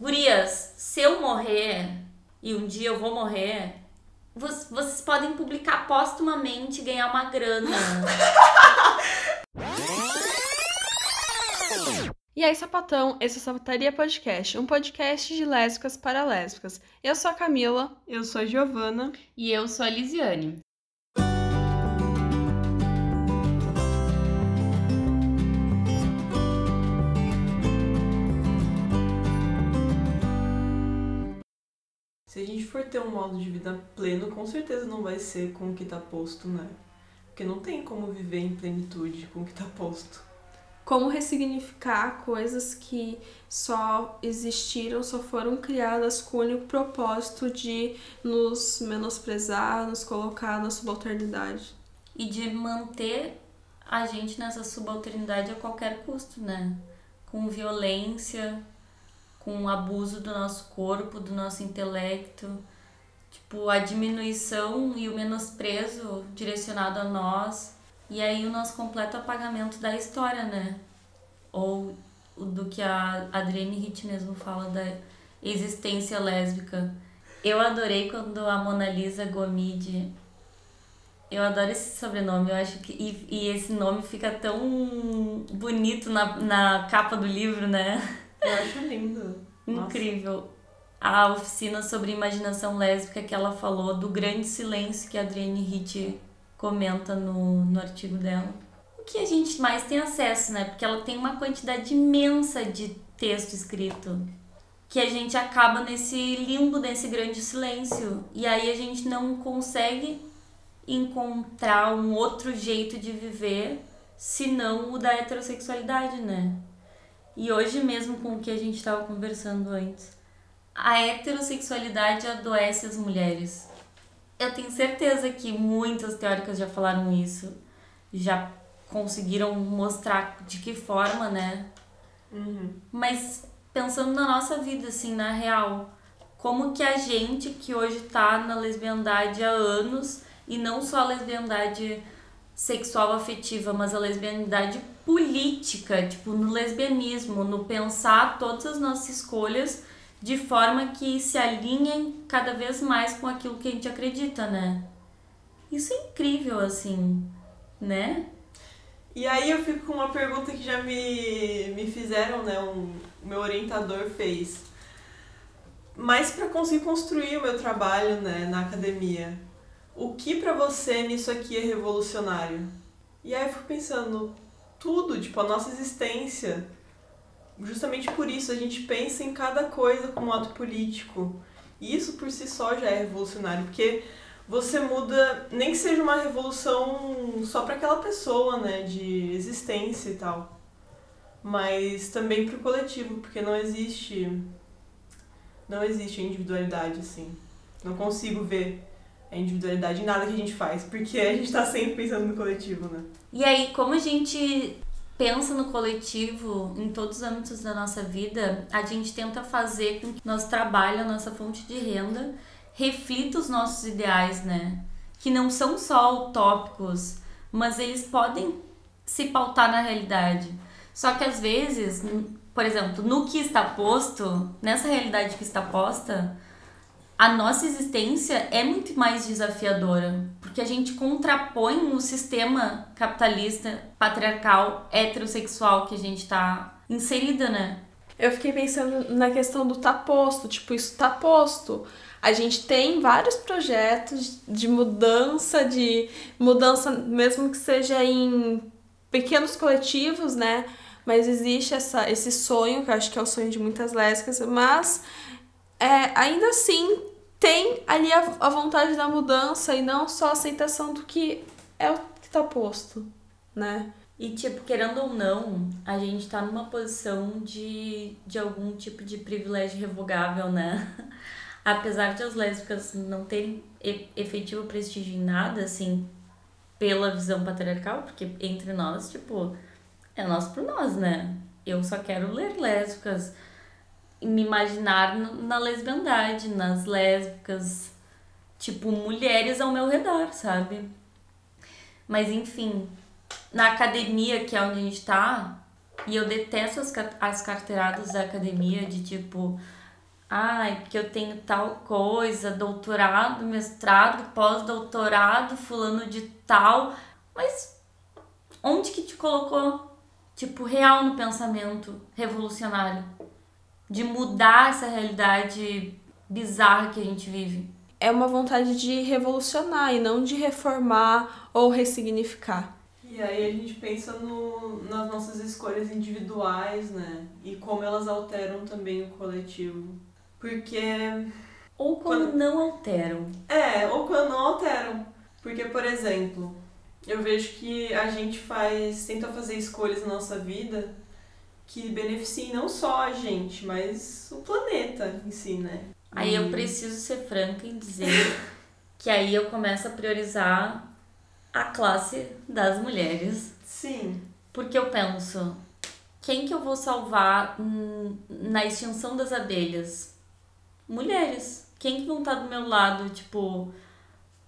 Gurias, se eu morrer, e um dia eu vou morrer, vo- vocês podem publicar póstumamente e ganhar uma grana. E aí, sapatão, esse é o Sapataria Podcast, um podcast de lésbicas para lésbicas. Eu sou a Camila. Eu sou a Giovana. E eu sou a Lisiane. Se a gente for ter um modo de vida pleno, com certeza não vai ser com o que tá posto, né? Porque não tem como viver em plenitude com o que tá posto. Como ressignificar coisas que só existiram, só foram criadas com o único propósito de nos menosprezar, nos colocar na subalternidade. e de manter a gente nessa subalternidade a qualquer custo, né? Com violência, com abuso do nosso corpo, do nosso intelecto, tipo a diminuição e o menosprezo direcionado a nós, e aí o nosso completo apagamento da história, né? Ou o do que a Adrienne Hitt mesmo fala da existência lésbica. Eu adorei quando a Mona Lisa Gomide eu adoro esse sobrenome, eu acho que. E, e esse nome fica tão bonito na, na capa do livro, né? Eu acho lindo. Nossa. Incrível. A oficina sobre imaginação lésbica que ela falou, do grande silêncio que a Adrienne Hitt comenta no, no artigo dela. O que a gente mais tem acesso, né? Porque ela tem uma quantidade imensa de texto escrito. Que a gente acaba nesse limbo, nesse grande silêncio. E aí a gente não consegue encontrar um outro jeito de viver senão o da heterossexualidade, né? E hoje mesmo com o que a gente estava conversando antes, a heterossexualidade adoece as mulheres. Eu tenho certeza que muitas teóricas já falaram isso, já conseguiram mostrar de que forma, né? Uhum. Mas pensando na nossa vida, assim, na real, como que a gente que hoje tá na lesbiandade há anos, e não só a lesbiandade sexual afetiva, mas a lesbianidade política, tipo, no lesbianismo, no pensar todas as nossas escolhas de forma que se alinhem cada vez mais com aquilo que a gente acredita, né? Isso é incrível, assim, né? E aí eu fico com uma pergunta que já me, me fizeram, né? Um, o meu orientador fez. Mas para conseguir construir o meu trabalho né, na academia, o que para você nisso aqui é revolucionário? E aí eu fico pensando, tudo, tipo, a nossa existência. Justamente por isso a gente pensa em cada coisa como ato político. E isso por si só já é revolucionário, porque você muda, nem que seja uma revolução só para aquela pessoa, né, de existência e tal. Mas também pro coletivo, porque não existe não existe individualidade assim. Não consigo ver a individualidade em nada que a gente faz, porque a gente tá sempre pensando no coletivo, né? E aí, como a gente pensa no coletivo em todos os âmbitos da nossa vida, a gente tenta fazer com que nosso trabalho, a nossa fonte de renda, reflita os nossos ideais, né? Que não são só utópicos, mas eles podem se pautar na realidade. Só que às vezes, por exemplo, no que está posto, nessa realidade que está posta, a nossa existência é muito mais desafiadora, porque a gente contrapõe o sistema capitalista, patriarcal, heterossexual que a gente tá inserida, né? Eu fiquei pensando na questão do tá posto, tipo, isso tá posto. A gente tem vários projetos de mudança, de mudança, mesmo que seja em pequenos coletivos, né? Mas existe essa, esse sonho, que eu acho que é o sonho de muitas lésbicas, mas é, ainda assim tem ali a, a vontade da mudança e não só a aceitação do que é o que tá posto, né? E, tipo, querendo ou não, a gente tá numa posição de, de algum tipo de privilégio revogável, né? Apesar de as lésbicas não terem efetivo prestígio em nada, assim, pela visão patriarcal, porque entre nós, tipo, é nós por nós, né? Eu só quero ler lésbicas, me imaginar na lesbiandade, nas lésbicas, tipo, mulheres ao meu redor, sabe? Mas enfim, na academia, que é onde a gente tá, e eu detesto as, as carteiradas da academia de tipo, ai, porque eu tenho tal coisa, doutorado, mestrado, pós-doutorado, fulano de tal. Mas onde que te colocou, tipo, real no pensamento revolucionário? De mudar essa realidade bizarra que a gente vive. É uma vontade de revolucionar e não de reformar ou ressignificar. E aí a gente pensa no, nas nossas escolhas individuais, né? E como elas alteram também o coletivo. Porque. Ou quando, Quando- não alteram. É, ou quando não alteram. Porque, por exemplo, eu vejo que a gente faz. tenta fazer escolhas na nossa vida que beneficiem não só a gente, mas o planeta em si, né? Aí eu preciso ser franca em dizer que aí eu começo a priorizar a classe das mulheres. Sim. Porque eu penso, quem que eu vou salvar hum, na extinção das abelhas? Mulheres. Quem que vão estar do meu lado, tipo,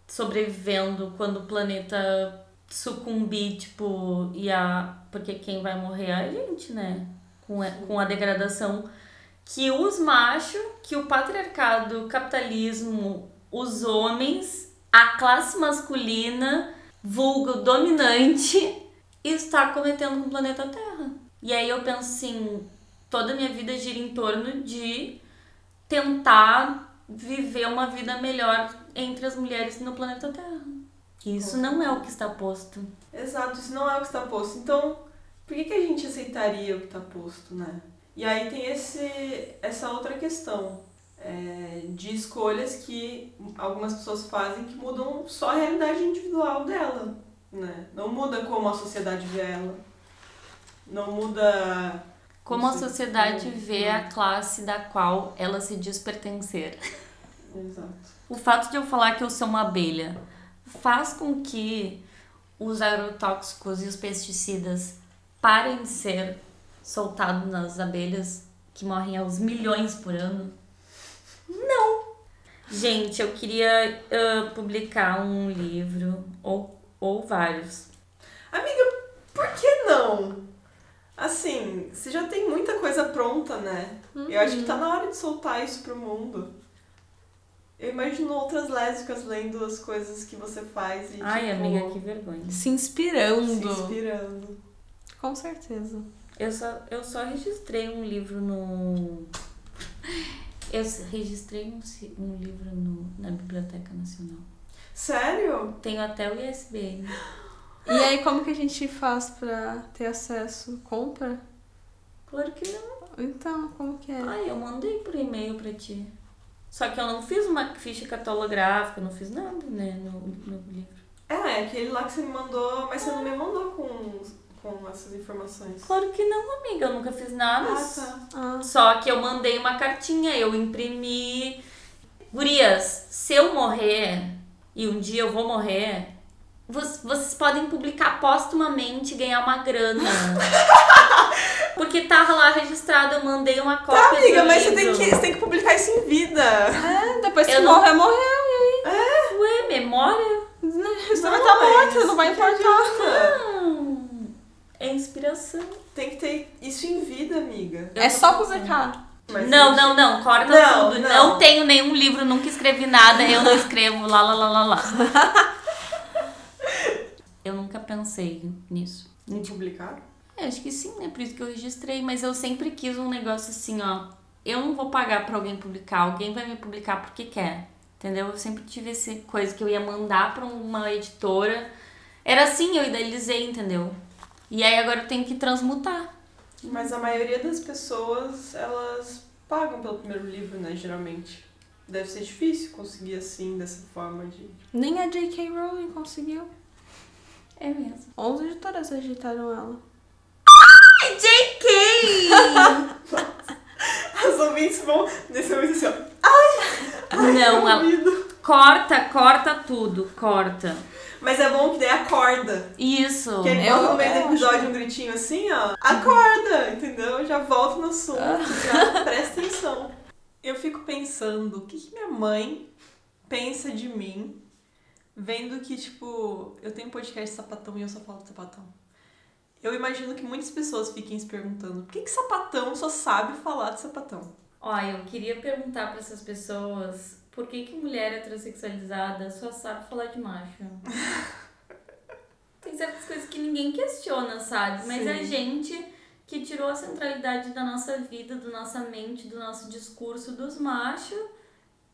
sobrevivendo quando o planeta sucumbir, tipo, e a. Porque quem vai morrer é a gente, né? Com a, com a degradação que os machos, que o patriarcado, o capitalismo, os homens, a classe masculina, vulgo dominante, está cometendo com o planeta Terra. E aí eu penso assim, toda a minha vida gira em torno de tentar viver uma vida melhor entre as mulheres no planeta Terra. E isso não é o que está posto. Exato, isso não é o que está posto. Então, por que, que a gente aceitaria o que está posto, né? E aí tem esse, essa outra questão é, de escolhas que algumas pessoas fazem que mudam só a realidade individual dela, né? Não muda como a sociedade vê ela. Não muda... Como a sociedade vê hum. a classe da qual ela se diz pertencer. Exato. O fato de eu falar que eu sou uma abelha faz com que os agrotóxicos e os pesticidas parem de ser soltados nas abelhas que morrem aos milhões por ano? Não! Gente, eu queria ah, publicar um livro, ou, ou vários. Amiga, por que não? Assim, você já tem muita coisa pronta, né? Eu acho que tá na hora de soltar isso pro mundo. Eu imagino outras lésbicas lendo as coisas que você faz e, Ai, tipo, amiga, que vergonha. Se se inspirando. inspirando. Com certeza. Eu só, eu só registrei um livro no. Eu registrei um, um livro no, na Biblioteca Nacional. Sério? Tenho até o ISBN. E aí, como que a gente faz pra ter acesso? Compra? Claro que não. Então, como que é? Ai, eu mandei por e-mail pra ti. Só que eu não fiz uma ficha catalográfica, não fiz nada, né, no, no livro. É, é aquele lá que você me mandou, mas você não me mandou com, com essas informações. Claro que não, amiga, eu nunca fiz nada. Ah, tá. Ah, Só que eu mandei uma cartinha, eu imprimi. Gurias, se eu morrer e um dia eu vou morrer, vo- vocês podem publicar póstumamente e ganhar uma grana. Porque tava lá registrado, eu mandei uma cópia Tá, amiga, do mas você tem, livro. que, você tem que publicar isso em vida. é, depois que não- morrer, morreu. Ué, memória? Você Não, vai estar mas morta, não vai importar. Não. É inspiração. Tem que ter isso em vida, amiga. Eu É só publicar. Mas não, não, não, corta Não, tudo. não. Não. tenho nenhum livro, nunca escrevi nada, eu não escrevo, lá, lá, lá, lá, lá. Eu nunca pensei nisso. Em publicar? É, acho que sim, né? Por isso que eu registrei. Mas eu sempre quis um negócio assim, ó. Eu não vou pagar pra alguém publicar, alguém vai me publicar porque quer. Entendeu? Eu sempre tive essa coisa que eu ia mandar pra uma editora. Era assim, eu idealizei, entendeu? E aí agora eu tenho que transmutar. Mas a maioria das pessoas, elas pagam pelo primeiro livro, né, geralmente. Deve ser difícil conseguir assim, dessa forma de... Nem a J.K. Rowling conseguiu. É mesmo. 11 editoras rejeitaram ela. JK! As ouvintes vão nesse momento assim, ó. Não, ela- corta, corta tudo, corta. Mas é bom que daí acorda. Isso. Que ele Eu- bota no meio do eu episódio um gritinho assim, ó. Acorda, entendeu? Já volta no assunto, já presta atenção. Eu fico pensando, o que, que minha mãe pensa de mim, vendo que, tipo, eu tenho um podcast de sapatão e eu só falo de sapatão. Eu imagino que muitas pessoas fiquem se perguntando, por que, que sapatão só sabe falar de sapatão? Olha, eu queria perguntar para essas pessoas por que, que mulher heterossexualizada só sabe falar de macho. Tem certas coisas que ninguém questiona, sabe? Mas é Sim. a gente que tirou a centralidade da nossa vida, da nossa mente, do nosso discurso dos machos,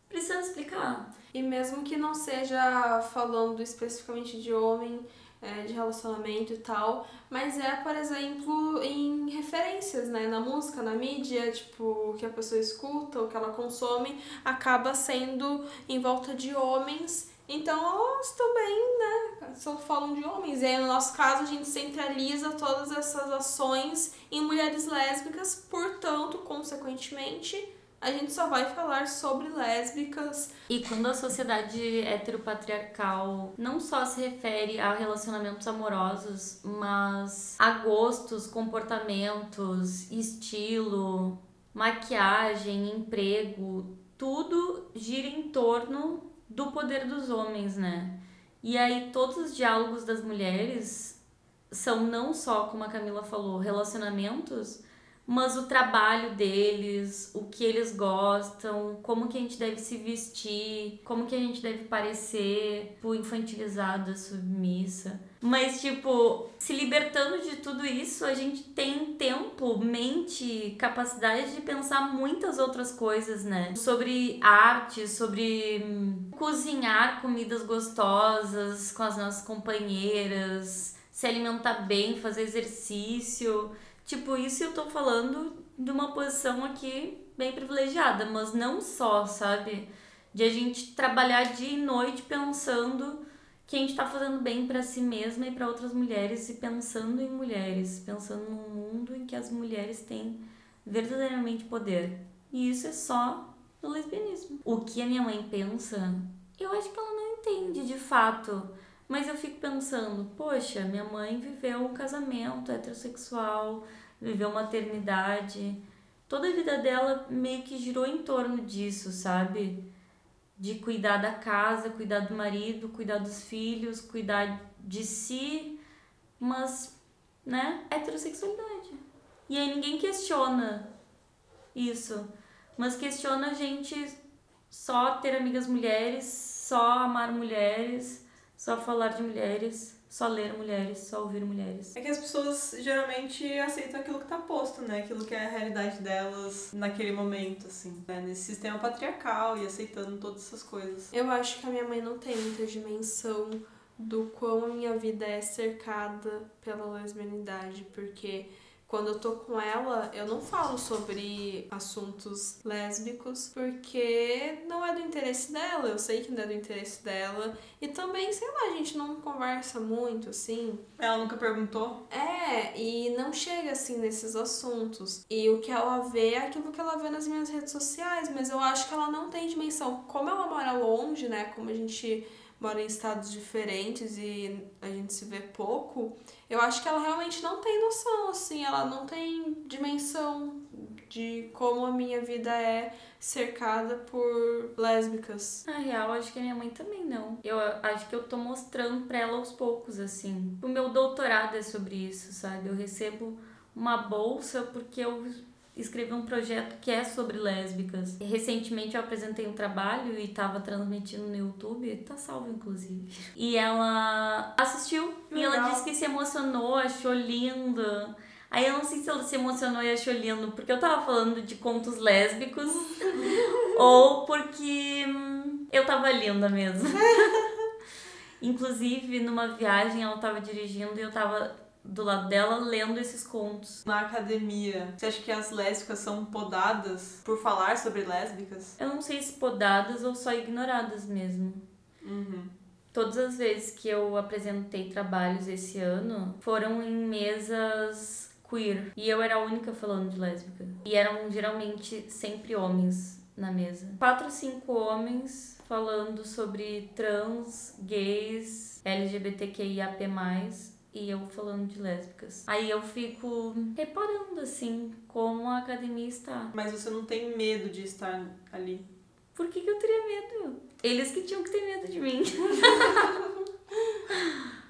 precisa explicar. E mesmo que não seja falando especificamente de homem, é, de relacionamento e tal, mas é, por exemplo, em referências, né? Na música, na mídia, tipo, que a pessoa escuta, o que ela consome, acaba sendo em volta de homens. Então elas também, né, só falam de homens. E aí, no nosso caso, a gente centraliza todas essas ações em mulheres lésbicas, portanto, consequentemente, a gente só vai falar sobre lésbicas E quando a sociedade heteropatriarcal não só se refere a relacionamentos amorosos, mas a gostos, comportamentos, estilo, maquiagem, emprego, tudo gira em torno do poder dos homens, né? E aí todos os diálogos das mulheres são não só, como a Camila falou, relacionamentos, mas o trabalho deles, o que eles gostam, como que a gente deve se vestir, como que a gente deve parecer, tipo, infantilizada, submissa. Mas, tipo, se libertando de tudo isso, a gente tem tempo, mente, capacidade de pensar muitas outras coisas, né? Sobre arte, sobre hum, cozinhar comidas gostosas com as nossas companheiras, se alimentar bem, fazer exercício. Tipo, isso eu tô falando de uma posição aqui bem privilegiada, mas não só, sabe? De a gente trabalhar dia e noite pensando que a gente tá fazendo bem para si mesma e para outras mulheres e pensando em mulheres, pensando num mundo em que as mulheres têm verdadeiramente poder. E isso é só no lesbianismo. O que a minha mãe pensa, eu acho que ela não entende de fato. Mas eu fico pensando, poxa, minha mãe viveu um casamento heterossexual, viveu maternidade. Toda a vida dela meio que girou em torno disso, sabe? De cuidar da casa, cuidar do marido, cuidar dos filhos, cuidar de si, mas, né, heterossexualidade. E aí ninguém questiona isso, mas questiona a gente só ter amigas mulheres, só amar mulheres, só falar de mulheres, só ler mulheres, só ouvir mulheres. É que as pessoas geralmente aceitam aquilo que tá posto, né? Aquilo que é a realidade delas naquele momento, assim. Né? Nesse sistema patriarcal e aceitando todas essas coisas. Eu acho que a minha mãe não tem muita dimensão do quão a minha vida é cercada pela lesbianidade, porque quando eu tô com ela, eu não falo sobre assuntos lésbicos, porque não é do interesse dela, eu sei que não é do interesse dela, e também, sei lá, a gente não conversa muito, assim, Ela nunca perguntou? é, e não chega assim nesses assuntos. E o que ela vê é aquilo que ela vê nas minhas redes sociais, mas eu acho que ela não tem dimensão. Como ela mora longe, né? Como a gente mora em estados diferentes e a gente se vê pouco, eu acho que ela realmente não tem noção, assim, ela não tem dimensão de como a minha vida é cercada por lésbicas. Na real, acho que a minha mãe também não. Eu acho que eu tô mostrando pra ela aos poucos, assim. O meu doutorado é sobre isso, sabe? Eu recebo uma bolsa porque eu escrevi um projeto que é sobre lésbicas. Recentemente eu apresentei um trabalho e tava transmitindo no YouTube, tá salvo inclusive. E ela assistiu e ela Legal. disse que se emocionou, achou linda. Aí eu não sei se ela se emocionou e achou lindo porque eu tava falando de contos lésbicos ou porque hum, eu tava linda mesmo. Inclusive, numa viagem ela tava dirigindo e eu tava do lado dela lendo esses contos. Na academia, você acha que as lésbicas são podadas por falar sobre lésbicas? Eu não sei se podadas ou só ignoradas mesmo. Uhum. Todas as vezes que eu apresentei trabalhos esse ano foram em mesas queer. E eu era a única falando de lésbica. E eram geralmente sempre homens na mesa. Quatro cinco homens falando sobre trans, gays, LGBTQIAP+, e eu falando de lésbicas. Aí eu fico reparando, assim, como a academia está. Mas você não tem medo de estar ali? Por que, que eu teria medo? Eles que tinham que ter medo de mim.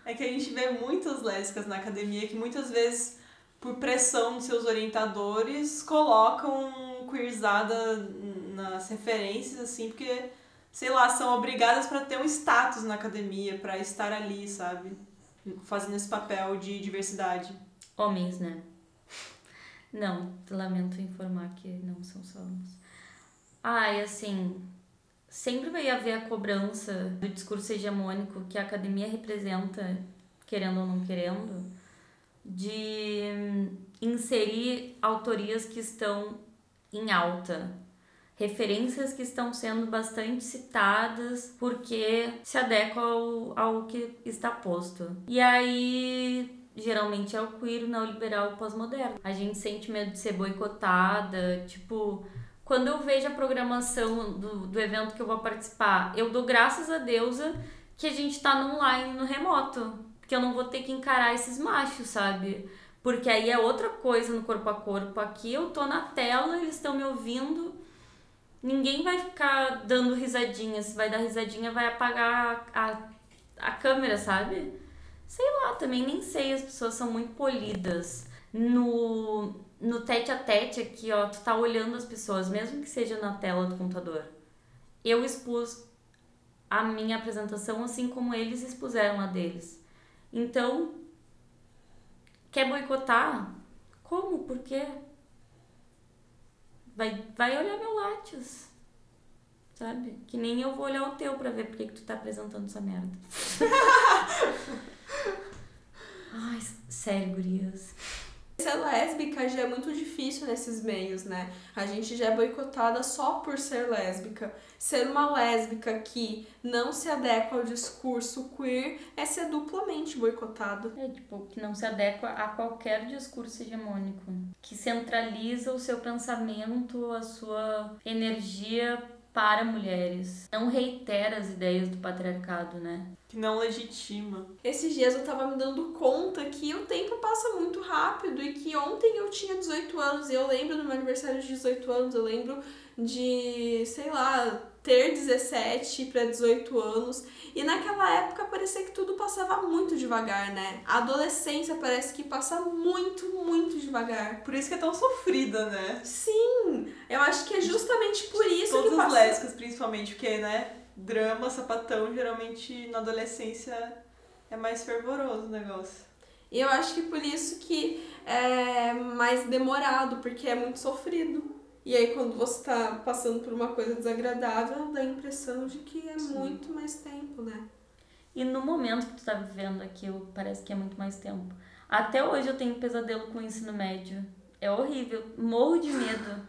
É que a gente vê muitas lésbicas na academia que muitas vezes, por pressão dos seus orientadores, colocam queerzada nas referências, assim, porque, sei lá, são obrigadas para ter um status na academia, para estar ali, sabe? Fazendo esse papel de diversidade. Homens, né? Não, lamento informar que não são só homens. Ai, assim, sempre vai haver a cobrança do discurso hegemônico que a academia representa, querendo ou não querendo, de inserir autorias que estão em alta, referências que estão sendo bastante citadas porque se adequam ao, ao que está posto. E aí geralmente é o queer neoliberal pós-moderno. A gente sente medo de ser boicotada, tipo, quando eu vejo a programação do, do evento que eu vou participar, eu dou graças a deusa que a gente tá no online, no remoto, porque eu não vou ter que encarar esses machos, sabe? Porque aí é outra coisa no corpo a corpo. Aqui eu tô na tela, eles estão me ouvindo. Ninguém vai ficar dando risadinha. Se vai dar risadinha, vai apagar a, a, a câmera, sabe? Sei lá, também nem sei, as pessoas são muito polidas. No, no tete a tete aqui, ó, tu tá olhando as pessoas, mesmo que seja na tela do computador. Eu expus a minha apresentação assim como eles expuseram a deles. Então, quer boicotar? Como? Por quê? Vai, vai olhar meu látios. Sabe? Que nem eu vou olhar o teu pra ver por que, que tu tá apresentando essa merda. Ai, sério, gurias. Ser lésbica já é muito difícil nesses meios, né? A gente já é boicotada só por ser lésbica. Ser uma lésbica que não se adequa ao discurso queer é ser duplamente boicotado. É, tipo, que não se adequa a qualquer discurso hegemônico. Que centraliza o seu pensamento, a sua energia para mulheres. Não reitera as ideias do patriarcado, né? Que não legitima. Esses dias eu tava me dando conta que o tempo passa muito rápido e que ontem eu tinha 18 anos e eu lembro do meu aniversário de 18 anos, eu lembro de, sei lá, ter 17 para 18 anos. E naquela época parecia que tudo passava muito devagar, né? A adolescência parece que passa muito, muito devagar. Por isso que é tão sofrida, né? Sim, eu acho que é justamente por isso Todas que as passa... lésbicas, principalmente, porque, né, drama, sapatão, geralmente na adolescência é mais fervoroso o negócio. E eu acho que por isso que é mais demorado, porque é muito sofrido. E aí quando você tá passando por uma coisa desagradável, dá a impressão de que é Sim. muito mais tempo, né? E no momento que tu tá vivendo aquilo, parece que é muito mais tempo. Até hoje eu tenho pesadelo com o ensino médio. É horrível. Morro de medo.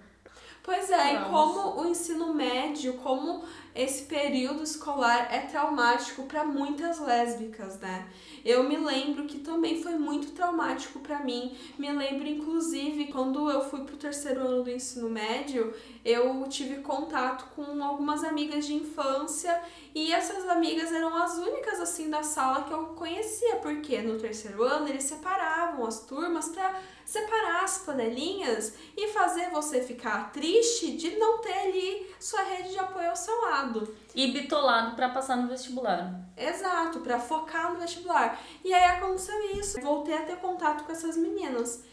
Pois é, e Vamos. como o ensino médio, como esse período escolar é traumático para muitas lésbicas, né? Eu me lembro que também foi muito traumático para mim. Me lembro inclusive quando eu fui pro terceiro ano do ensino médio, eu tive contato com algumas amigas de infância e essas amigas eram as únicas assim da sala que eu conhecia, porque no terceiro ano eles separavam as turmas para separar as panelinhas e fazer você ficar triste de não ter ali sua rede de apoio ao seu lado. E bitolado pra passar no vestibular. Exato, para focar no vestibular. E aí aconteceu isso. Voltei a ter contato com essas meninas.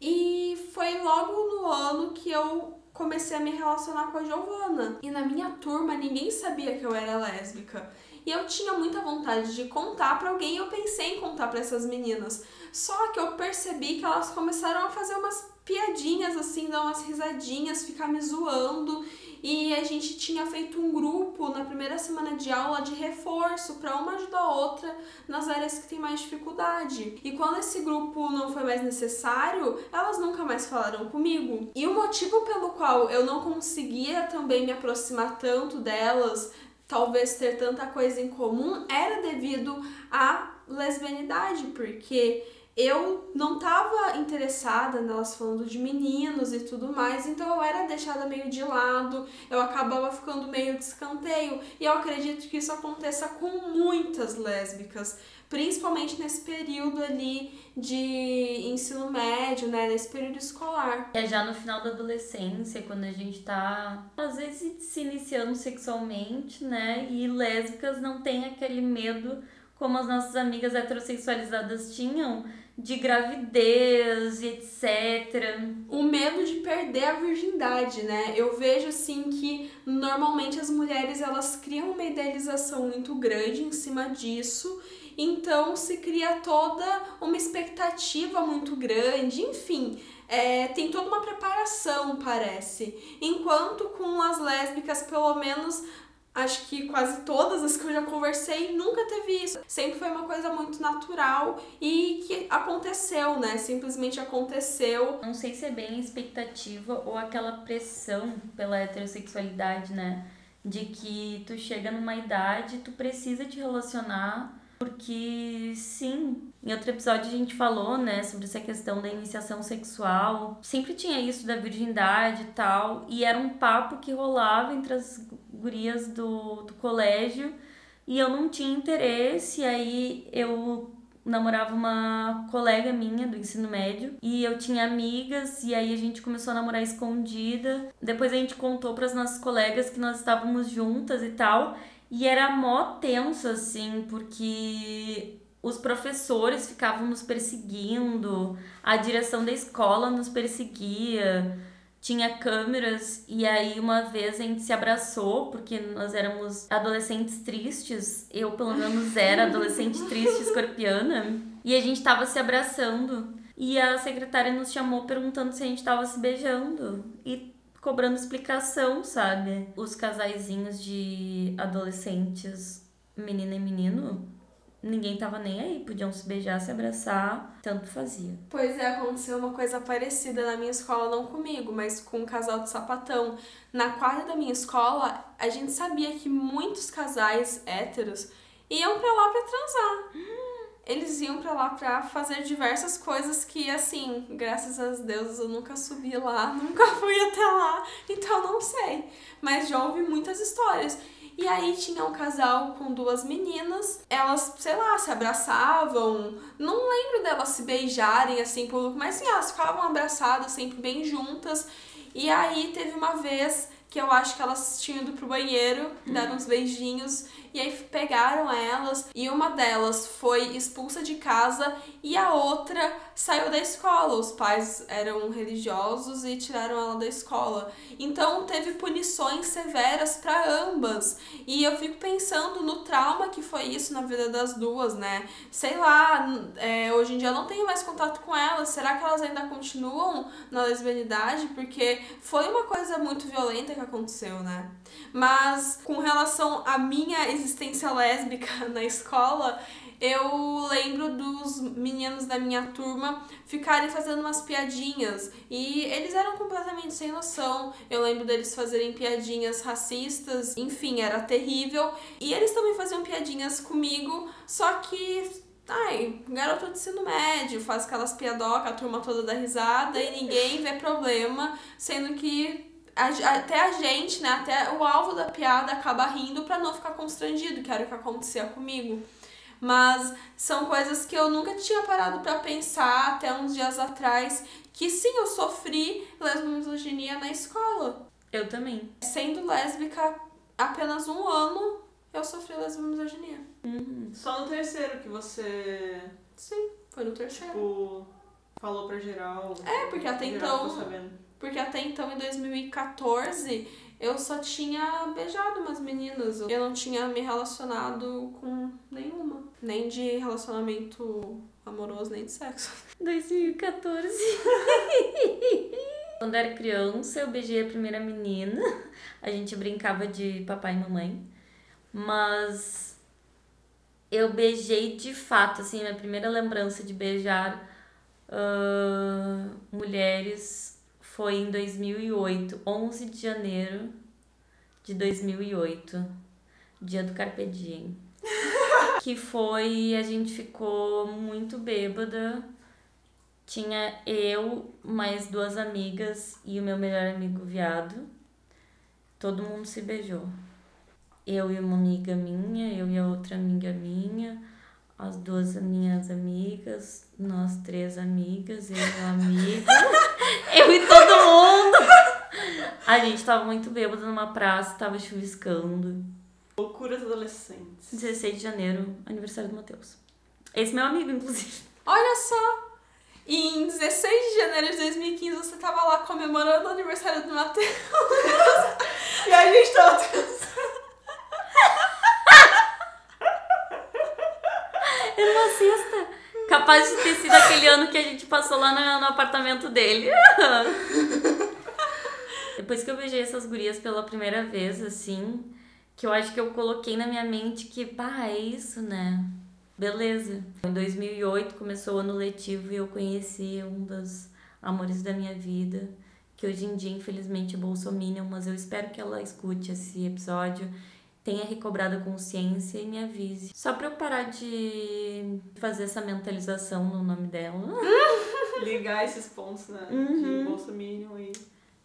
E foi logo no ano que eu comecei a me relacionar com a Giovana. E na minha turma ninguém sabia que eu era lésbica. E eu tinha muita vontade de contar pra alguém, eu pensei em contar pra essas meninas. Só que eu percebi que elas começaram a fazer umas piadinhas assim, dar umas risadinhas, ficar me zoando. E a gente tinha feito um grupo na primeira semana de aula de reforço para uma ajudar a outra nas áreas que tem mais dificuldade. E quando esse grupo não foi mais necessário, elas nunca mais falaram comigo. E o motivo pelo qual eu não conseguia também me aproximar tanto delas, talvez ter tanta coisa em comum, era devido à lesbianidade, porque eu não tava interessada nelas falando de meninos e tudo mais, então eu era deixada meio de lado, eu acabava ficando meio de escanteio. E eu acredito que isso aconteça com muitas lésbicas, principalmente nesse período ali de ensino médio, né, nesse período escolar. É já no final da adolescência, quando a gente tá, às vezes, se iniciando sexualmente, né? E lésbicas não tem aquele medo como as nossas amigas heterossexualizadas tinham, de gravidez etc. O medo de perder a virgindade, né? Eu vejo assim que normalmente as mulheres elas criam uma idealização muito grande em cima disso, então se cria toda uma expectativa muito grande, enfim. É, tem toda uma preparação, parece. Enquanto com as lésbicas, pelo menos acho que quase todas as que eu já conversei nunca teve isso. Sempre foi uma coisa muito natural e que aconteceu, né? Simplesmente aconteceu. Não sei se é bem expectativa ou aquela pressão pela heterossexualidade, né? De que tu chega numa idade, tu precisa te relacionar porque sim, em outro episódio a gente falou, né, sobre essa questão da iniciação sexual. Sempre tinha isso da virgindade e tal, e era um papo que rolava entre as gurias do, do colégio e eu não tinha interesse, aí eu namorava uma colega minha do ensino médio e eu tinha amigas e aí a gente começou a namorar escondida. Depois a gente contou para as nossas colegas que nós estávamos juntas e tal. E era mó tenso, assim, porque os professores ficavam nos perseguindo, a direção da escola nos perseguia, tinha câmeras, e aí uma vez a gente se abraçou, porque nós éramos adolescentes tristes, eu pelo menos era adolescente triste, escorpiana, e a gente tava se abraçando. E a secretária nos chamou perguntando se a gente tava se beijando. E cobrando explicação, sabe? Os casaizinhos de adolescentes, menina e menino, ninguém tava nem aí, podiam se beijar, se abraçar, tanto fazia. Pois é, aconteceu uma coisa parecida na minha escola, não comigo, mas com um casal de sapatão. Na quadra da minha escola, a gente sabia que muitos casais héteros iam pra lá pra transar. Eles iam para lá para fazer diversas coisas que, assim, graças a Deus eu nunca subi lá, nunca fui até lá, então não sei. Mas já ouvi muitas histórias. E aí tinha um casal com duas meninas, elas, sei lá, se abraçavam. Não lembro delas se beijarem assim, mas sim, elas ficavam abraçadas, sempre bem juntas. E aí teve uma vez que eu acho que elas tinham ido pro banheiro, deram uns beijinhos e aí pegaram elas e uma delas foi expulsa de casa e a outra saiu da escola. Os pais eram religiosos e tiraram ela da escola. Então teve punições severas para ambas. E eu fico pensando no trauma que foi isso na vida das duas, né? Sei lá, é, hoje em dia eu não tenho mais contato com elas. Será que elas ainda continuam na lesbianidade? Porque foi uma coisa muito violenta que aconteceu, né? Mas com relação à minha existência lésbica na escola, eu lembro dos meninos da minha turma ficarem fazendo umas piadinhas e eles eram completamente sem noção. Eu lembro deles fazerem piadinhas racistas, enfim, era terrível. E eles também faziam piadinhas comigo, só que Ai, garoto de ensino médio, faz aquelas piadocas, a turma toda dá risada e ninguém vê problema, sendo que a, até a gente, né, até o alvo da piada acaba rindo para não ficar constrangido, que era o que acontecia comigo. Mas são coisas que eu nunca tinha parado para pensar até uns dias atrás, que sim, eu sofri lesbomisoginia na escola. Eu também. Sendo lésbica apenas um ano, eu sofri lesbomisoginia. Uhum. Só no terceiro que você. Sim, foi no terceiro. Tipo, falou pra geral. É, porque até então. Porque até então, em 2014, eu só tinha beijado umas meninas. Eu não tinha me relacionado com nenhuma. Nem de relacionamento amoroso, nem de sexo. 2014. Quando eu era criança, eu beijei a primeira menina. A gente brincava de papai e mamãe. Mas eu beijei de fato, assim, minha primeira lembrança de beijar uh, mulheres foi em 2008, 11 de janeiro de 2008, dia do Carpe Diem. que foi, a gente ficou muito bêbada. Tinha eu, mais duas amigas e o meu melhor amigo viado. Todo mundo se beijou. Eu e uma amiga minha, eu e a outra amiga minha as duas minhas amigas, nós três amigas, eu e o amigo, eu e todo mundo. A gente tava muito bêbado numa praça, tava chuviscando. Loucuras adolescentes. 16 de janeiro, aniversário do Matheus. Esse meu amigo, inclusive. Olha só! E em 16 de janeiro de 2015 você tava lá comemorando o aniversário do Matheus. E aí a gente tava. Era uma cesta. Capaz de ter sido aquele ano que a gente passou lá no, no apartamento dele. Depois que eu beijei essas gurias pela primeira vez, assim, que eu acho que eu coloquei na minha mente que, pá, é isso, né? Beleza. Em 2008 começou o ano letivo e eu conheci um dos amores da minha vida, que hoje em dia, infelizmente, é bolsominion, mas eu espero que ela escute esse episódio, tenha recobrado a consciência e me avise. Só pra eu parar de fazer essa mentalização no nome dela. Ligar esses pontos, né? Uhum. De Bolsominion e.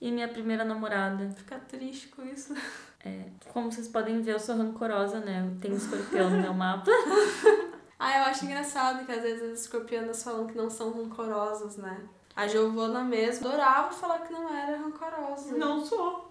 E minha primeira namorada. Ficar triste com isso. Como vocês podem ver, eu sou rancorosa, né? Eu tenho escorpião no meu mapa. Ah, eu acho engraçado que às vezes as escorpianas falam que não são rancorosas, né? A Giovana mesmo adorava falar que não era rancorosa. Não sou.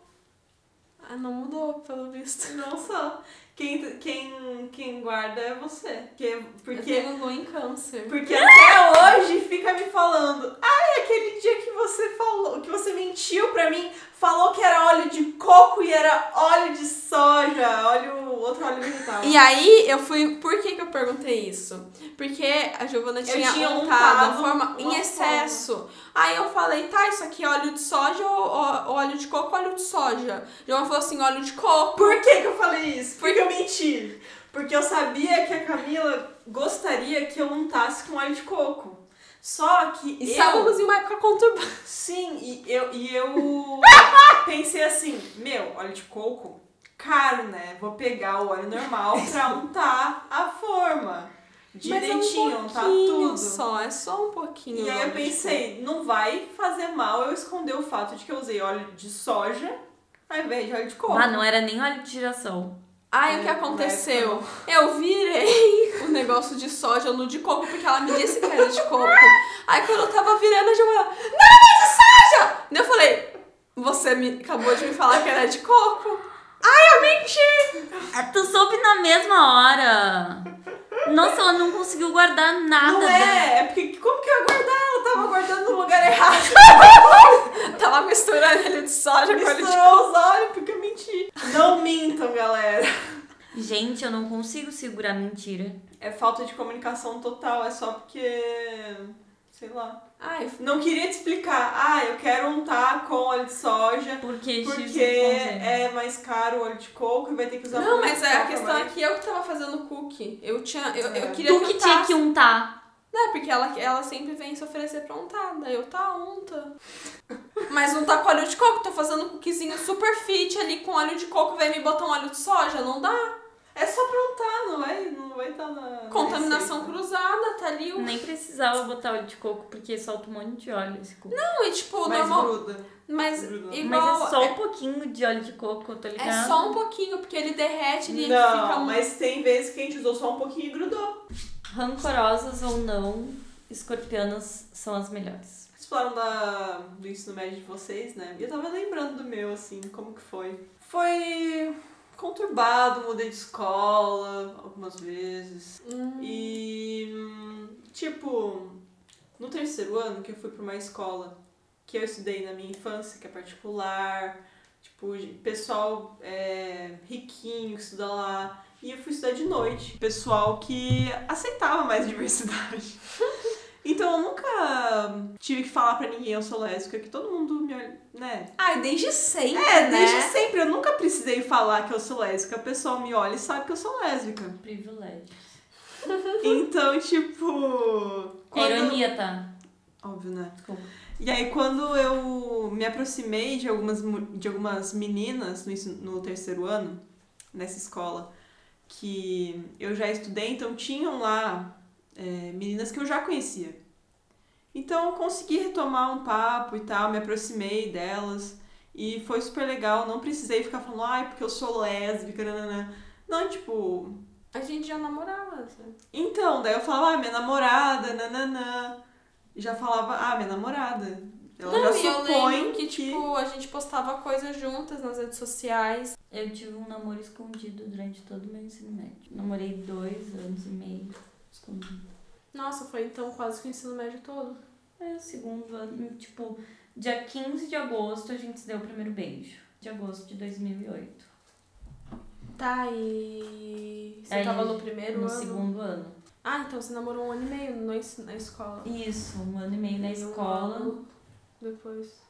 Ah, não mudou, pelo visto. Não sou. Quem, quem, quem guarda é você. Porque, Eu porque, tenho lua em câncer. porque até hoje fica me falando. Ai, aquele dia que você falou, que você mentiu pra mim, falou que era óleo de coco e era óleo de soja, óleo, outro óleo vegetal. E aí, eu fui. Por que, que eu perguntei isso? Porque a Giovana tinha, tinha untado a forma em excesso. Aí eu falei, tá, isso aqui é óleo de soja ou, óleo de coco ou óleo de soja? A Giovana falou assim, óleo de coco. Por que, que eu falei isso? Porque eu menti. Porque eu sabia que a Camila gostaria que eu untasse com óleo de coco. Só que E eu... estávamos em uma época conturbada. Sim, e eu, e eu pensei assim, meu, óleo de coco, caro, né? Vou pegar o óleo normal pra untar a forma. Direitinho, Mas é um untar pouquinho tudo. só, é só um pouquinho. E aí eu pensei, não vai fazer mal eu esconder o fato de que eu usei óleo de soja ao invés de óleo de coco. Ah, não era nem óleo de girassol. Aí É, o que aconteceu? Eu virei o negócio de soja no de coco, porque ela me disse que era de coco. Aí quando eu tava virando, a Giovana, não, é de soja! Daí eu falei, você me, acabou de me falar que era de coco. Ai, eu menti! Ah, Tu soube na mesma hora. Nossa, ela não conseguiu guardar nada. Não é, é porque como que eu ia guardar? Ela tava guardando no lugar errado. Tava misturando ele de soja com ele de Misturou os óleos porque eu menti. Não mintam, galera. Gente, eu não consigo segurar mentira. É falta de comunicação total, é só porque. Sei lá. Ai, Não queria te explicar. Ah, eu quero untar com óleo de soja. Porque, Porque é mais caro o óleo de coco e vai ter que usar não, mas é, a questão é mais. que eu que tava fazendo cookie. Eu tinha. Eu, eu É. queria Tu que que eu tinha que untar. Não, porque ela, ela sempre vem se oferecer pra untar. Daí eu, tá, unta. Mas untar com óleo de coco, tô fazendo um cookiezinho super fit ali com óleo de coco, vai me botar um óleo de soja? Não dá. É só pra untar, não vai não vai estar na. na Contaminação receita. cruzada, tá ali o. Nem precisava botar óleo de coco, porque solta um monte de óleo esse coco. Não, e tipo, normal. gruda. Mas igual. Mas é só é, um pouquinho de óleo de coco, tô ligado? é só um pouquinho, porque ele derrete e Não, fica um. mas tem vezes que a gente usou só um pouquinho e grudou. Rancorosas ou não, escorpianas são as melhores. Vocês falaram da, do ensino médio de vocês, né? E eu tava lembrando do meu, assim, como que foi. Foi conturbado, mudei de escola algumas vezes. Hum, E, tipo, no terceiro ano que eu fui pra uma escola que eu estudei na minha infância, que é particular, tipo, pessoal é, riquinho que estuda lá. E eu fui estudar de noite. Pessoal que aceitava mais diversidade. Então eu nunca tive que falar pra ninguém eu sou lésbica, que todo mundo me olha, né? Ai, desde sempre. É, né? desde sempre. Eu nunca precisei falar que eu sou lésbica. A pessoa me olha e sabe que eu sou lésbica. Privilégio. Então, tipo. É quando- ironia, tá? Óbvio, né? Desculpa. E aí, quando eu me aproximei de algumas, de algumas meninas no, no terceiro ano, nessa escola, que eu já estudei, então tinham lá é, meninas que eu já conhecia. Então, eu consegui retomar um papo e tal, me aproximei delas. E foi super legal, não precisei ficar falando, ai, porque eu sou lésbica, nananã. Não, tipo, A gente já namorava. sabe? então, daí eu falava, ah, minha namorada, nananã. E já falava, ah, minha namorada. Ela Não, já eu supõe lembro que, tipo, a gente postava coisas juntas nas redes sociais. Eu tive um namoro escondido durante todo o meu ensino médio. Namorei dois anos e meio escondido. Nossa, foi então quase que o ensino médio todo. É, o segundo ano, tipo, dia 15 de agosto a gente se deu o primeiro beijo. De agosto de 2008. Tá, e. Você Aí, tava no primeiro no ano? segundo ano. Ah, então você namorou um ano e meio no, na escola. Isso, um ano e meio na um escola. Depois.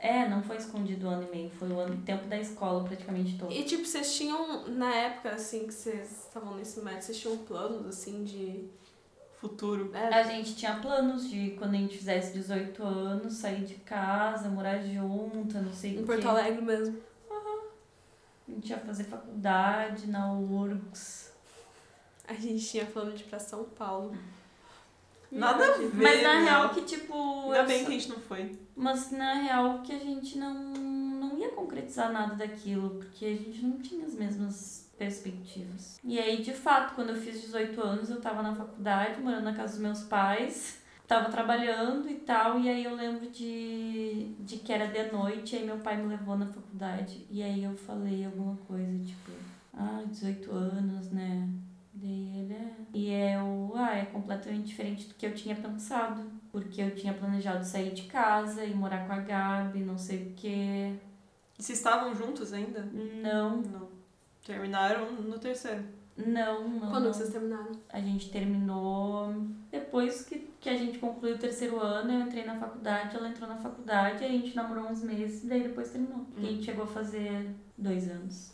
É, não foi escondido o ano e meio, foi o ano, tempo da escola praticamente todo. E tipo, vocês tinham, na época, assim, que vocês estavam nesse médio, vocês tinham planos, assim, de. Futuro. É, A gente tinha planos de quando a gente fizesse 18 anos, sair de casa, morar junta, não sei em o Porto quê. Alegre mesmo. A gente ia fazer faculdade na URGS. A gente tinha plano de ir pra São Paulo. Nada a ver. Mas na né? real que, tipo. Ainda bem só- que a gente não foi. Mas na real que a gente não, não ia concretizar nada daquilo, porque a gente não tinha as mesmas perspectivas. E aí, de fato, quando eu fiz 18 anos, eu tava na faculdade, morando na casa dos meus pais, tava trabalhando e tal, e aí eu lembro de, de que era de noite, e aí meu pai me levou na faculdade, e aí eu falei alguma coisa, tipo, ah, 18 anos, né? Daí ele é. E eu, ah, é completamente diferente do que eu tinha pensado. Porque eu tinha planejado sair de casa e morar com a Gabi, não sei o quê. E vocês estavam juntos ainda? Não, Não. Terminaram no terceiro. não, não. Quando não. vocês terminaram? A gente terminou depois que, que a gente concluiu o terceiro ano, eu entrei na faculdade, ela entrou na faculdade, a gente namorou uns meses, daí depois terminou. E a gente chegou a fazer dois anos.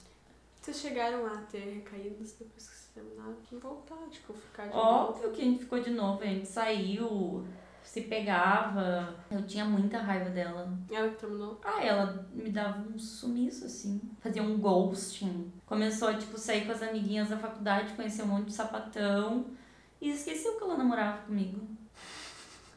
Vocês chegaram a ter recaídas depois que vocês terminaram? De voltar, tipo, ficar de novo? Óbvio que a gente ficou de novo, a gente saiu, se pegava. Eu tinha muita raiva dela. Ela que terminou? Ah, ela me dava um sumiço, assim. Fazia um ghosting. Começou a, tipo, sair com as amiguinhas da faculdade, conhecer um monte de sapatão. E esqueceu que ela namorava comigo.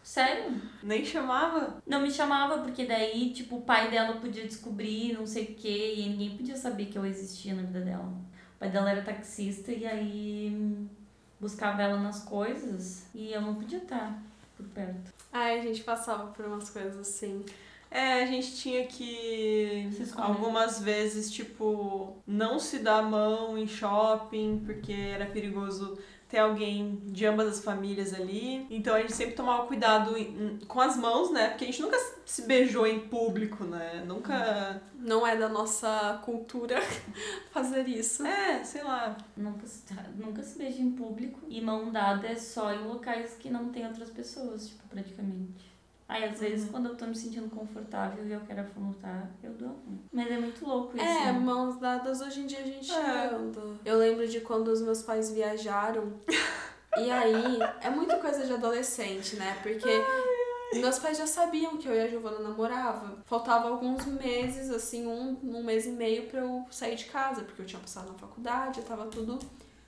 Sério? Nem chamava? Não me chamava, porque daí, tipo, o pai dela podia descobrir, não sei o quê, e ninguém podia saber que eu existia na vida dela. Pai dela era taxista e aí hum, buscava ela nas coisas e eu não podia estar por perto. Ai, a gente passava por umas coisas assim. É, a gente tinha que algumas vezes, tipo, não se dar a mão em shopping, porque era perigoso ter alguém de ambas as famílias ali. Então a gente sempre tomava cuidado com as mãos, né? Porque a gente nunca se beijou em público, né? Nunca. Não é da nossa cultura fazer isso. É, sei lá. Nunca se, nunca se beija em público e mão dada é só em locais que não tem outras pessoas, tipo, praticamente. Aí, às vezes, quando eu tô me sentindo confortável e eu quero afrontar, eu dou a mão. Mas é muito louco isso. É, né? mãos dadas hoje em dia a gente É. anda. Eu lembro de quando os meus pais viajaram. e aí, é muita coisa de adolescente, né? Porque meus pais já sabiam que eu e a Giovana namorava. Faltava alguns meses, assim, um, um mês e meio pra eu sair de casa, porque eu tinha passado na faculdade, tava tudo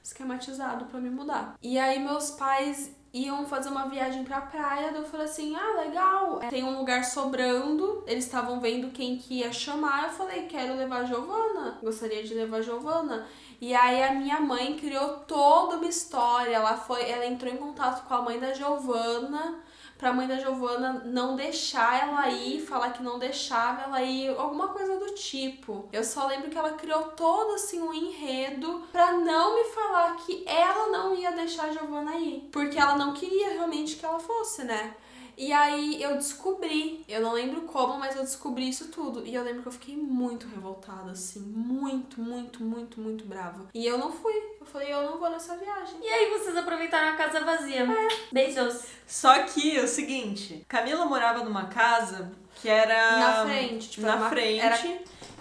esquematizado pra me mudar. E aí meus pais iam fazer uma viagem pra praia, daí eu falei assim: "Ah, legal. Tem um lugar sobrando". Eles estavam vendo quem que ia chamar. Eu falei: "Quero levar a Giovana. Gostaria de levar a Giovana". E aí a minha mãe criou toda uma história. Ela foi, ela entrou em contato com a mãe da Giovana pra mãe da Giovana não deixar ela ir, falar que não deixava ela ir, alguma coisa do tipo. Eu só lembro que ela criou todo assim um enredo pra não me falar que ela não ia deixar a Giovana ir, porque ela não queria realmente que ela fosse, né? E aí eu descobri, eu não lembro como, mas eu descobri isso tudo. E eu lembro que eu fiquei muito revoltada, assim, muito, muito, muito, muito brava. E eu não fui. Eu falei, eu não vou nessa viagem. E aí vocês aproveitaram a casa vazia. Beijos. Só que é o seguinte, Camila morava numa casa que era Na frente, tipo, na frente. era-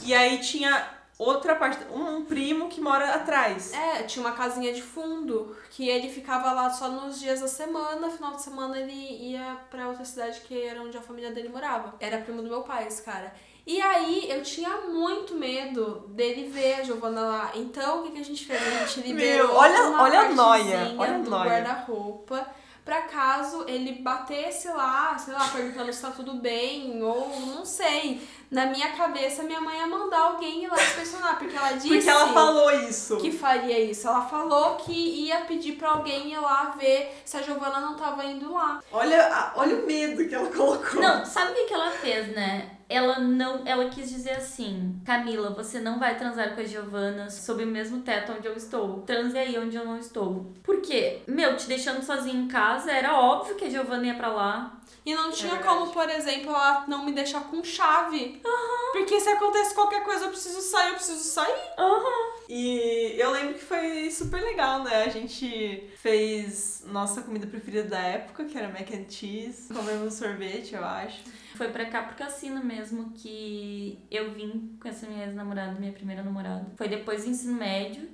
E aí tinha outra parte, um primo que mora atrás. É, tinha uma casinha de fundo que ele ficava lá só nos dias da semana, final de semana ele ia pra outra cidade que era onde a família dele morava. Era primo do meu pai, esse cara. E aí eu tinha muito medo dele ver a Giovana lá. Então o que, que a gente fez? A gente liberou Meu, olha- uma olha a partezinha olha a do guarda-roupa. Pra caso ele batesse lá, sei lá, perguntando se tá tudo bem, ou não sei. Na minha cabeça, minha mãe ia mandar alguém ir lá inspecionar, porque ela disse Porque ela falou isso. que faria isso. Ela falou que ia pedir pra alguém ir lá ver se a Giovana não tava indo lá. Olha, olha o medo que ela colocou. Não, sabe o que, que ela fez, né? ela não, ela quis dizer assim: "Camila, você não vai transar com a Giovana sob o mesmo teto onde eu estou. Transe aí onde eu não estou". Por quê? Meu, te deixando sozinha em casa, era óbvio que a Giovana ia pra lá. E não tinha verdade. como, por exemplo, ela não me deixar com chave. Porque se acontece qualquer coisa, eu preciso sair, eu preciso sair. E eu lembro que foi super legal, né? A gente fez nossa comida preferida da época, que era mac and cheese. Comemos sorvete, eu acho. Foi pra cá pro cassino mesmo que eu vim com essa minha ex-namorada, minha primeira namorada. Foi depois do ensino médio.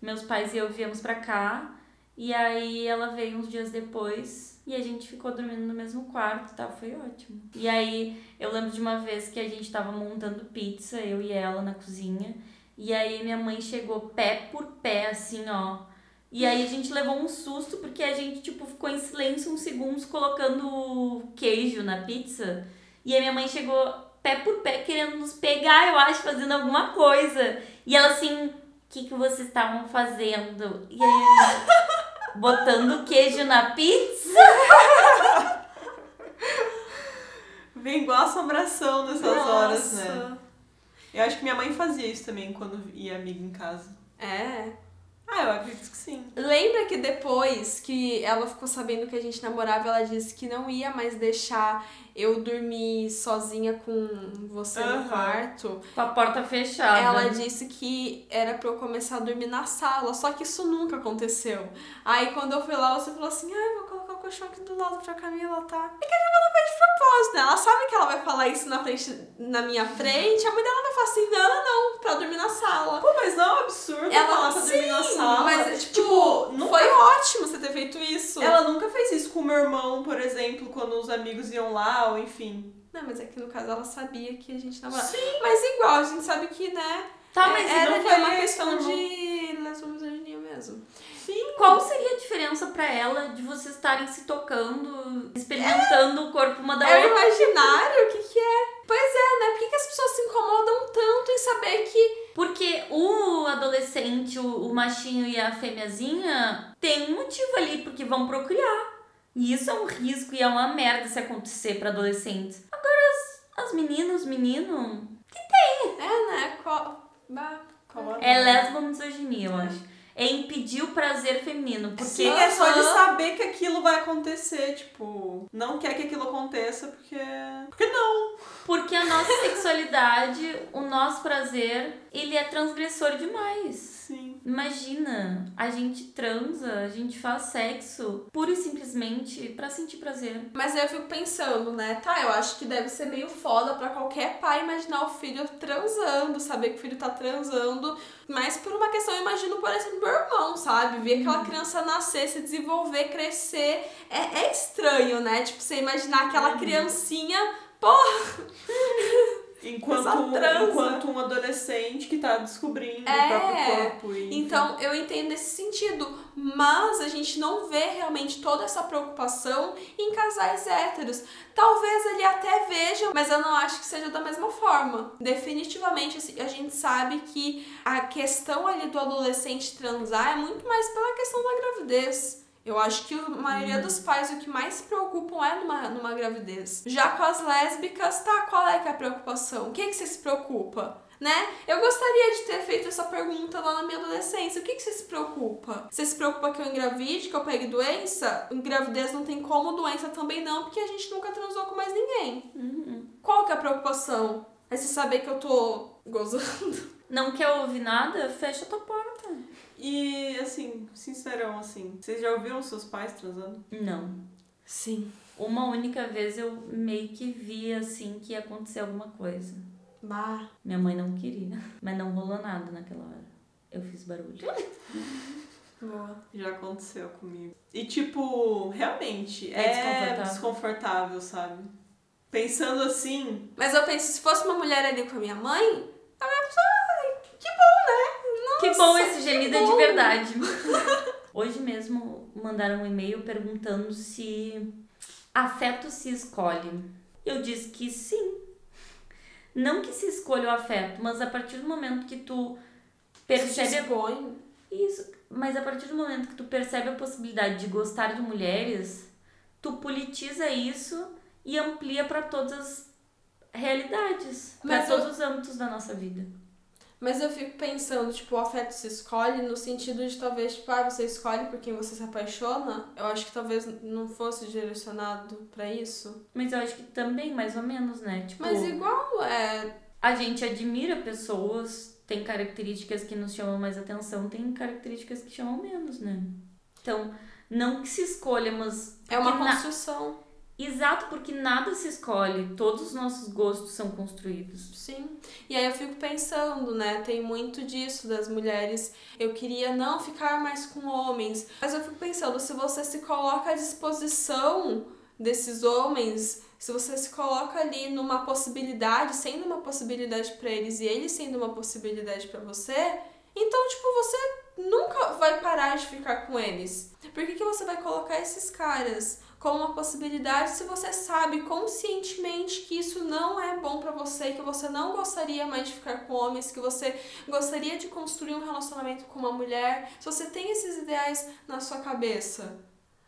Meus pais e eu viemos pra cá. E aí ela veio uns dias depois e a gente ficou dormindo no mesmo quarto, tá? Foi ótimo. E aí eu lembro de uma vez que a gente tava montando pizza, eu e ela na cozinha. E aí minha mãe chegou pé por pé, assim, ó. E aí a gente levou um susto porque a gente, tipo, ficou em silêncio uns segundos colocando queijo na pizza. E aí minha mãe chegou pé por pé querendo nos pegar, eu acho, fazendo alguma coisa. E ela assim, o que, que vocês estavam fazendo? E aí, botando queijo na pizza? Vem igual assombração nessas Nossa. horas, né? Eu acho que minha mãe fazia isso também quando ia amiga em casa. É. Ah, eu acredito que sim. Lembra que depois que ela ficou sabendo que a gente namorava, ela disse que não ia mais deixar eu dormir sozinha com você Aham. no quarto. Com a porta fechada. Ela disse que era pra eu começar a dormir na sala, só que isso nunca aconteceu. Aí quando eu fui lá, você falou assim: ai, vou colocar o colchão aqui do lado pra Camila, tá? E que a Camila faz de propósito, né? Ela sabe que ela vai falar isso na, frente, na minha frente, a mãe dela vai falar assim: não, não, não, pra dormir na sala. Pô, mas não é um absurdo Ela falar pra dormir na sim, sala. Mas, tipo, Tipo, nunca foi ótimo você ter feito isso. Ela nunca fez isso com o meu irmão, por exemplo, quando os amigos iam lá, ou enfim. Não, mas é que no caso ela sabia que a gente namorava. Sim. Mas igual, a gente sabe que, né? Tá, mas era não foi uma questão não. de lesbomisoginia mesmo. Qual seria a diferença pra ela de vocês estarem se tocando, experimentando o corpo uma da É o outra? imaginário? O que que é? Pois é, né? Por que, que as pessoas se incomodam tanto em saber que... Porque o adolescente, o, o machinho e a fêmeazinha tem um motivo ali, porque vão procriar. E isso é um risco e é uma merda se acontecer pra adolescentes. Agora, as, as meninas, os meninos. É, né? Qual... Bah. A- É lesbomisoginia, eu acho. É impedir o prazer feminino. Porque Sim, é só de saber que aquilo vai acontecer, tipo, não quer que aquilo aconteça porque. Porque não. Porque a nossa sexualidade, o nosso prazer, ele é transgressor demais. Sim. Imagina, a gente transa, a gente faz sexo pura e simplesmente pra sentir prazer. Mas eu fico pensando, né? Tá, eu acho que deve ser meio foda pra qualquer pai imaginar o filho transando, saber que o filho tá transando. Mas por uma questão, eu imagino, por exemplo, meu irmão, sabe? Ver aquela criança nascer, se desenvolver, crescer. É, é estranho, né? Tipo, você imaginar aquela criancinha. Porra! Enquanto, um, enquanto um adolescente que tá descobrindo É. o próprio corpo. E, Então, eu entendo esse sentido, mas a gente não vê realmente toda essa preocupação em casais héteros. Talvez ele até veja, mas eu não acho que seja da mesma forma. Definitivamente, assim, a gente sabe que a questão ali do adolescente transar é muito mais pela questão da gravidez. Eu acho que a maioria dos pais o que mais se preocupam é numa, numa gravidez. Já com as lésbicas, tá, qual é que é a preocupação? O que, que você se preocupa? Né? Eu gostaria de ter feito essa pergunta lá na minha adolescência. O que, que você se preocupa? Você se preocupa que eu engravide, que eu pegue doença? Gravidez não tem como, doença também não, porque a gente nunca transou com mais ninguém. Qual que é a preocupação? É se saber que eu tô gozando? Não quer ouvir nada? Fecha tua porta. E assim, sincerão, assim, vocês já ouviram seus pais transando? Não. Sim. Uma única vez eu meio que vi assim que ia acontecer alguma coisa. Bah. Minha mãe não queria, mas não rolou nada naquela hora. Eu fiz barulho. Boa. Já aconteceu comigo. E tipo, realmente, É é, desconfortável. desconfortável, sabe? Pensando assim, Mas eu penso, se fosse uma mulher ali com a minha mãe, a minha pessoa, ai, que bom, né? Que Nossa, bom esse gemido é de verdade. Hoje mesmo mandaram um e-mail perguntando se afeto se escolhe. Eu disse que sim. Não que se escolha o afeto, mas a partir do momento que tu Se percebe a expõe. Isso, mas a partir do momento que tu percebe a possibilidade de gostar de mulheres, tu politiza isso e amplia para todas realidades Mas para eu- todos os âmbitos da nossa vida. Mas eu fico pensando, tipo, o afeto se escolhe no sentido de talvez, tipo, ah, você escolhe por quem você se apaixona. Eu acho que talvez não fosse direcionado pra isso. Mas eu acho que também, mais ou menos, né? Tipo, Mas igual é. a gente admira pessoas, tem características que nos chamam mais atenção, tem características que chamam menos, né? Então, não que se escolha, mas. É uma porque na- construção. Exato, porque nada se escolhe, todos os nossos gostos são construídos. Sim. E aí eu fico pensando, né? Tem muito disso das mulheres. Eu queria não ficar mais com homens. Mas eu fico pensando, se você se coloca à disposição desses homens, se você se coloca ali numa possibilidade, sendo uma possibilidade pra eles e eles sendo uma possibilidade pra você, então, tipo, você nunca vai parar de ficar com eles. Por que, que você vai colocar esses caras como uma possibilidade se você sabe conscientemente que isso não é bom pra você, que você não gostaria mais de ficar com homens, que você gostaria de construir um relacionamento com uma mulher, se você tem esses ideais na sua cabeça?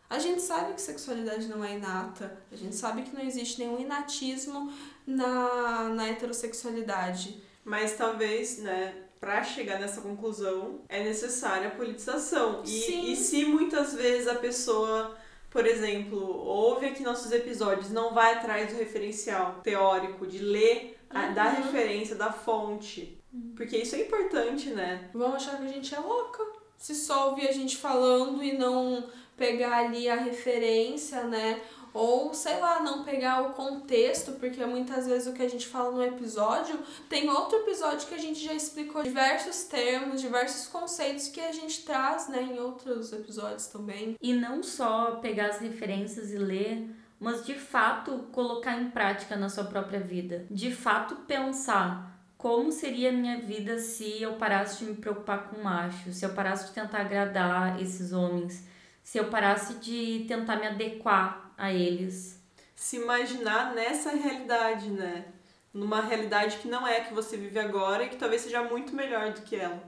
A gente sabe que sexualidade não é inata, a gente sabe que não existe nenhum inatismo na, na heterossexualidade. Mas talvez, né, pra chegar nessa conclusão, é necessária a politização. Sim. E, e se muitas vezes a pessoa, por exemplo, ouve aqui nossos episódios, não vai atrás do referencial teórico, de ler, a- da Uhum. referência, da fonte. Porque isso é importante, né? Vão achar que a gente é louca. Se só ouvir a gente falando e não pegar ali a referência, né? Ou, sei lá, não pegar o contexto, porque muitas vezes o que a gente fala no episódio tem outro episódio que a gente já explicou diversos termos, diversos conceitos que a gente traz, né, em outros episódios também. E não só pegar as referências e ler, mas de fato colocar em prática na sua própria vida. De fato pensar como seria a minha vida se eu parasse de me preocupar com macho, se eu parasse de tentar agradar esses homens, se eu parasse de tentar me adequar a eles. Se imaginar nessa realidade, né? Numa realidade que não é a que você vive agora e que talvez seja muito melhor do que ela.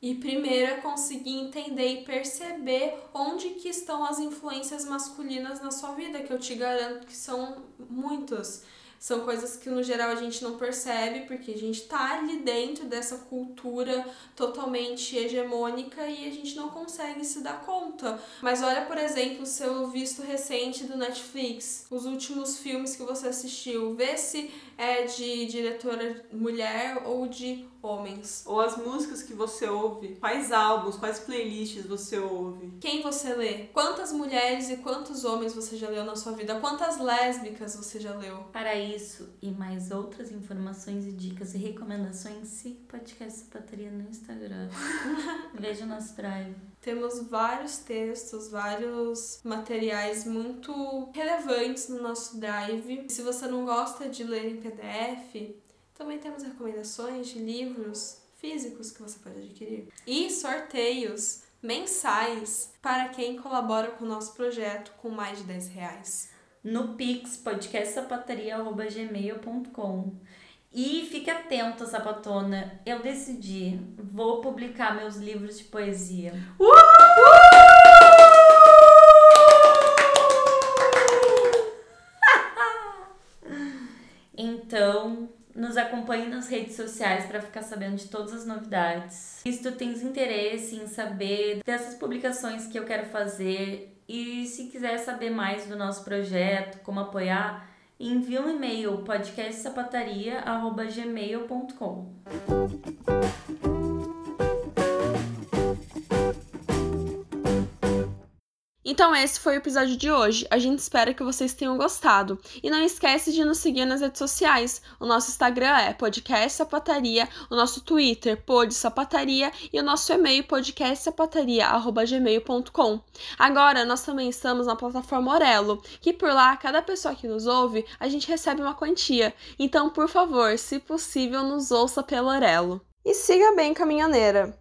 E primeiro é conseguir entender e perceber onde que estão as influências masculinas na sua vida, que eu te garanto que são muitas. São coisas que no geral a gente não percebe, porque a gente tá ali dentro dessa cultura totalmente hegemônica e a gente não consegue se dar conta. Mas olha, por exemplo, o seu visto recente do Netflix, os últimos filmes que você assistiu, vê se é de diretora mulher ou de homens. Ou as músicas que você ouve, quais álbuns, quais playlists você ouve. Quem você lê? Quantas mulheres e quantos homens você já leu na sua vida? Quantas lésbicas você já leu? Para isso e mais outras informações e dicas e recomendações, siga o podcast Sapataria no Instagram. Veja o nosso drive. Temos vários textos, vários materiais muito relevantes no nosso drive. Se você não gosta de ler em PDF, também temos recomendações de livros físicos que você pode adquirir. E sorteios mensais para quem colabora com o nosso projeto com mais de 10 reais. no Pix, podcastsapataria.gmail.com. E fique atento, sapatona. Eu decidi, vou publicar meus livros de poesia. Então, nos acompanhe nas redes sociais para ficar sabendo de todas as novidades. Se tu tens interesse em saber dessas publicações que eu quero fazer e se quiser saber mais do nosso projeto, como apoiar, envie um e-mail podcastsapataria@gmail.com. Então esse foi o episódio de hoje. A gente espera que vocês tenham gostado. E não esquece de nos seguir nas redes sociais. O nosso Instagram é podcast sapataria, o nosso Twitter pod sapataria e o nosso e-mail podcastsapataria@gmail.com. Agora nós também estamos na plataforma Orelo, que por lá cada pessoa que nos ouve, a gente recebe uma quantia. Então, por favor, se possível, nos ouça pelo Orelo. E siga bem caminhoneira.